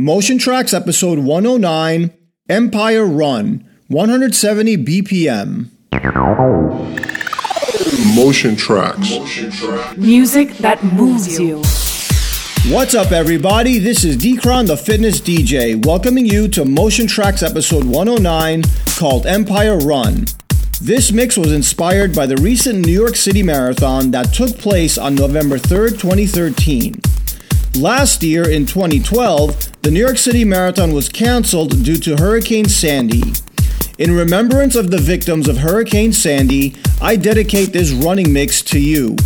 Motion Traxx episode 109 Empire Run 170 BPM. Motion Traxx. Music that moves you. What's up, everybody? This is Deekron, the fitness DJ, welcoming you to Motion Traxx episode 109 called Empire Run. This mix was inspired by the recent New York City Marathon that took place on November 3rd, 2013. Last year, in 2012, the New York City Marathon was canceled due to Hurricane Sandy. In remembrance of the victims of Hurricane Sandy, I dedicate this running mix to you.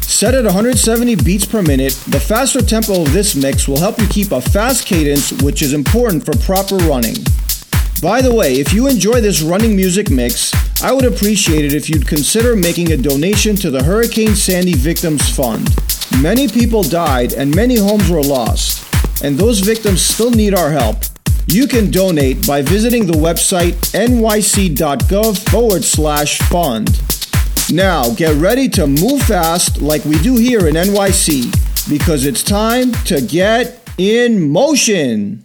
Set at 170 beats per minute, the faster tempo of this mix will help you keep a fast cadence, which is important for proper running. By the way, if you enjoy this running music mix, I would appreciate it if you'd consider making a donation to the Hurricane Sandy Victims Fund. Many people died and many homes were lost, and those victims still need our help. You can donate by visiting the website nyc.gov forward slash fund. Now, get ready to move fast like we do here in NYC because it's time to get in motion.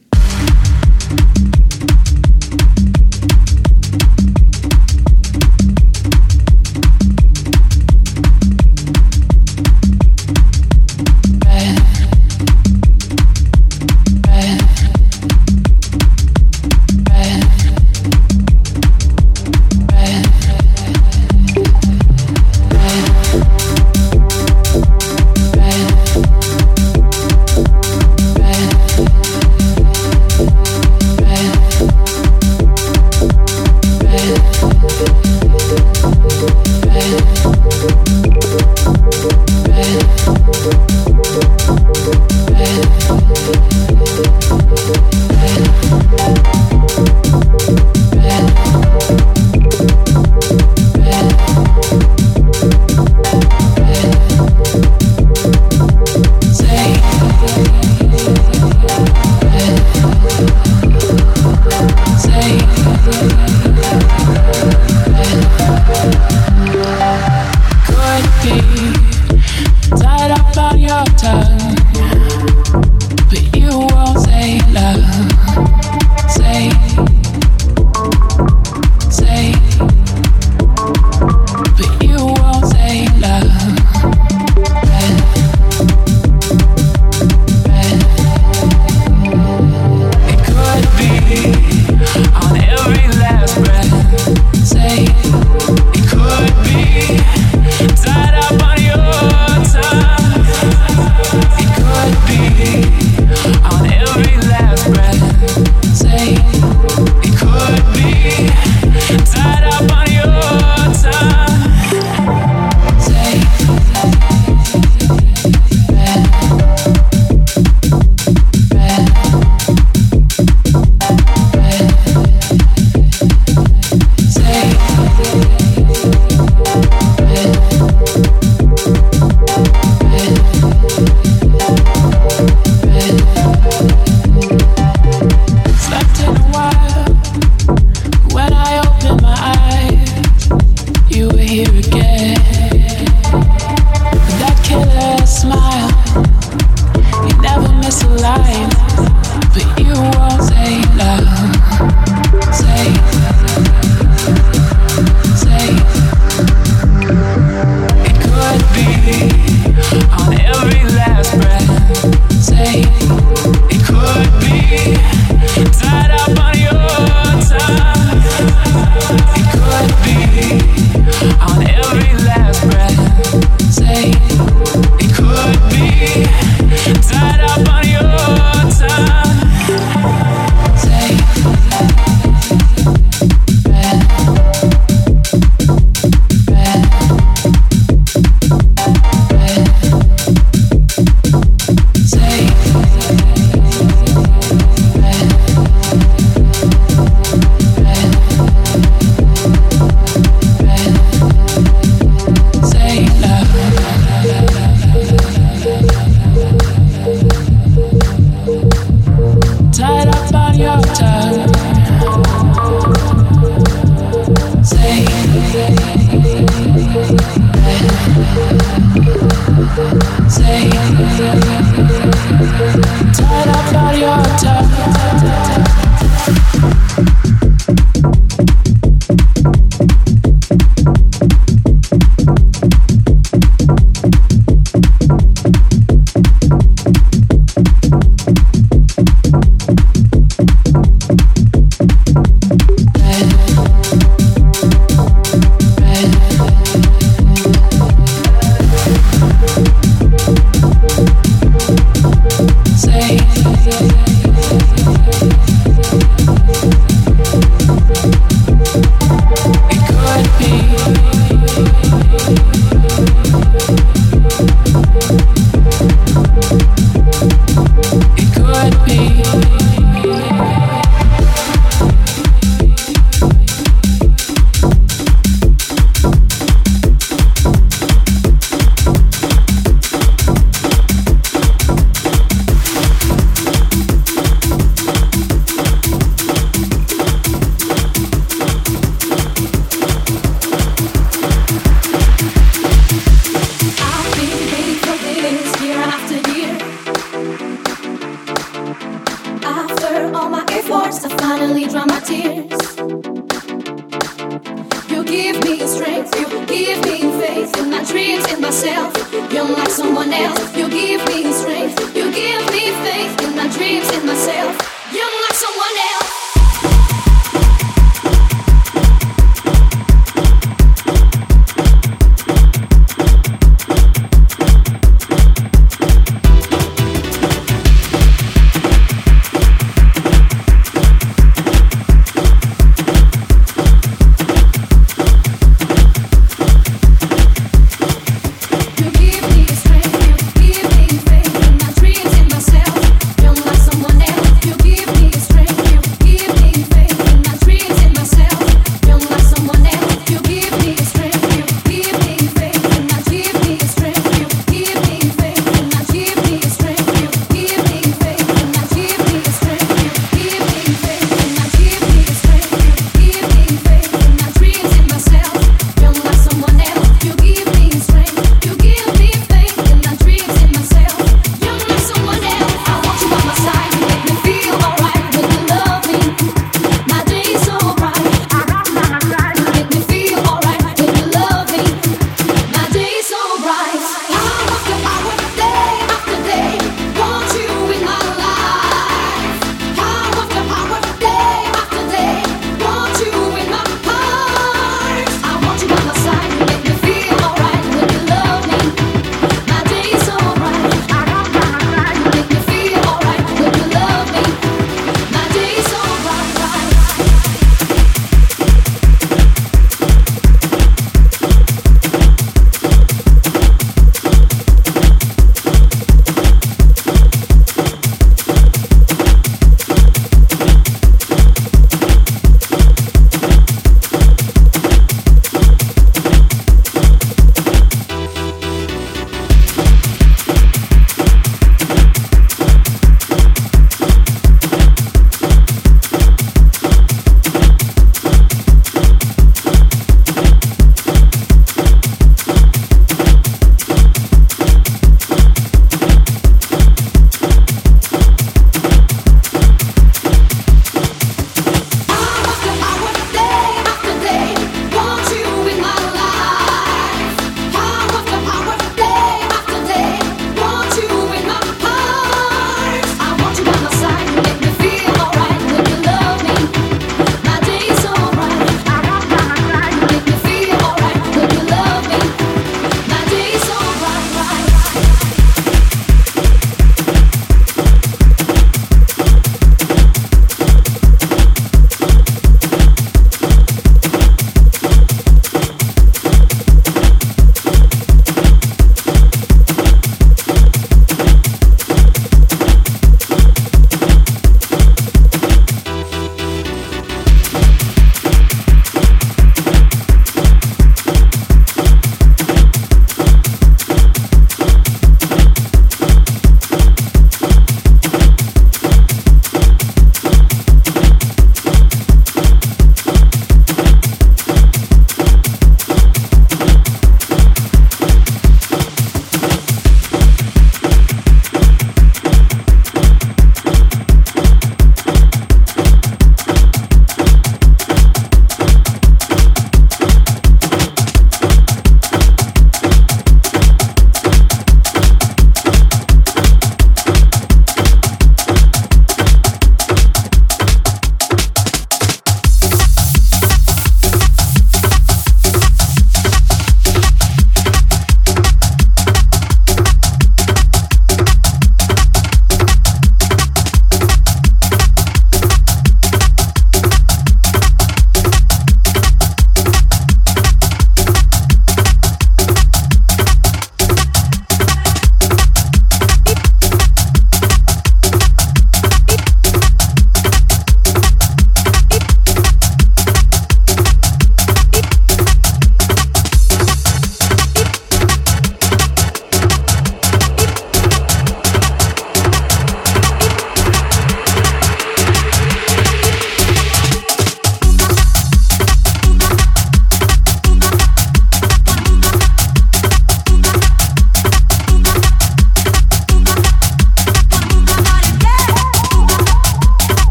Tied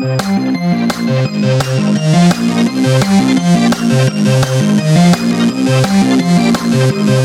Thank you.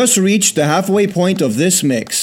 Just reached the halfway point of this mix.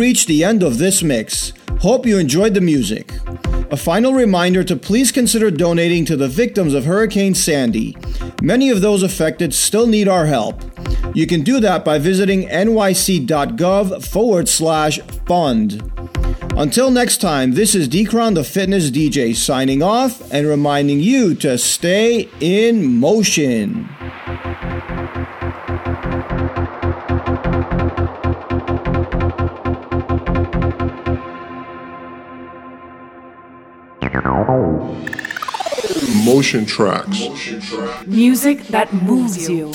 Reached the end of this mix. Hope you enjoyed the music. A final reminder to please consider donating to the victims of Hurricane Sandy. Many of those affected still need our help. You can do that by visiting nyc.gov forward slash fund. Until next time, this is Deekron the Fitness DJ signing off and reminding you to stay in motion. Motion Traxx. Music that moves you.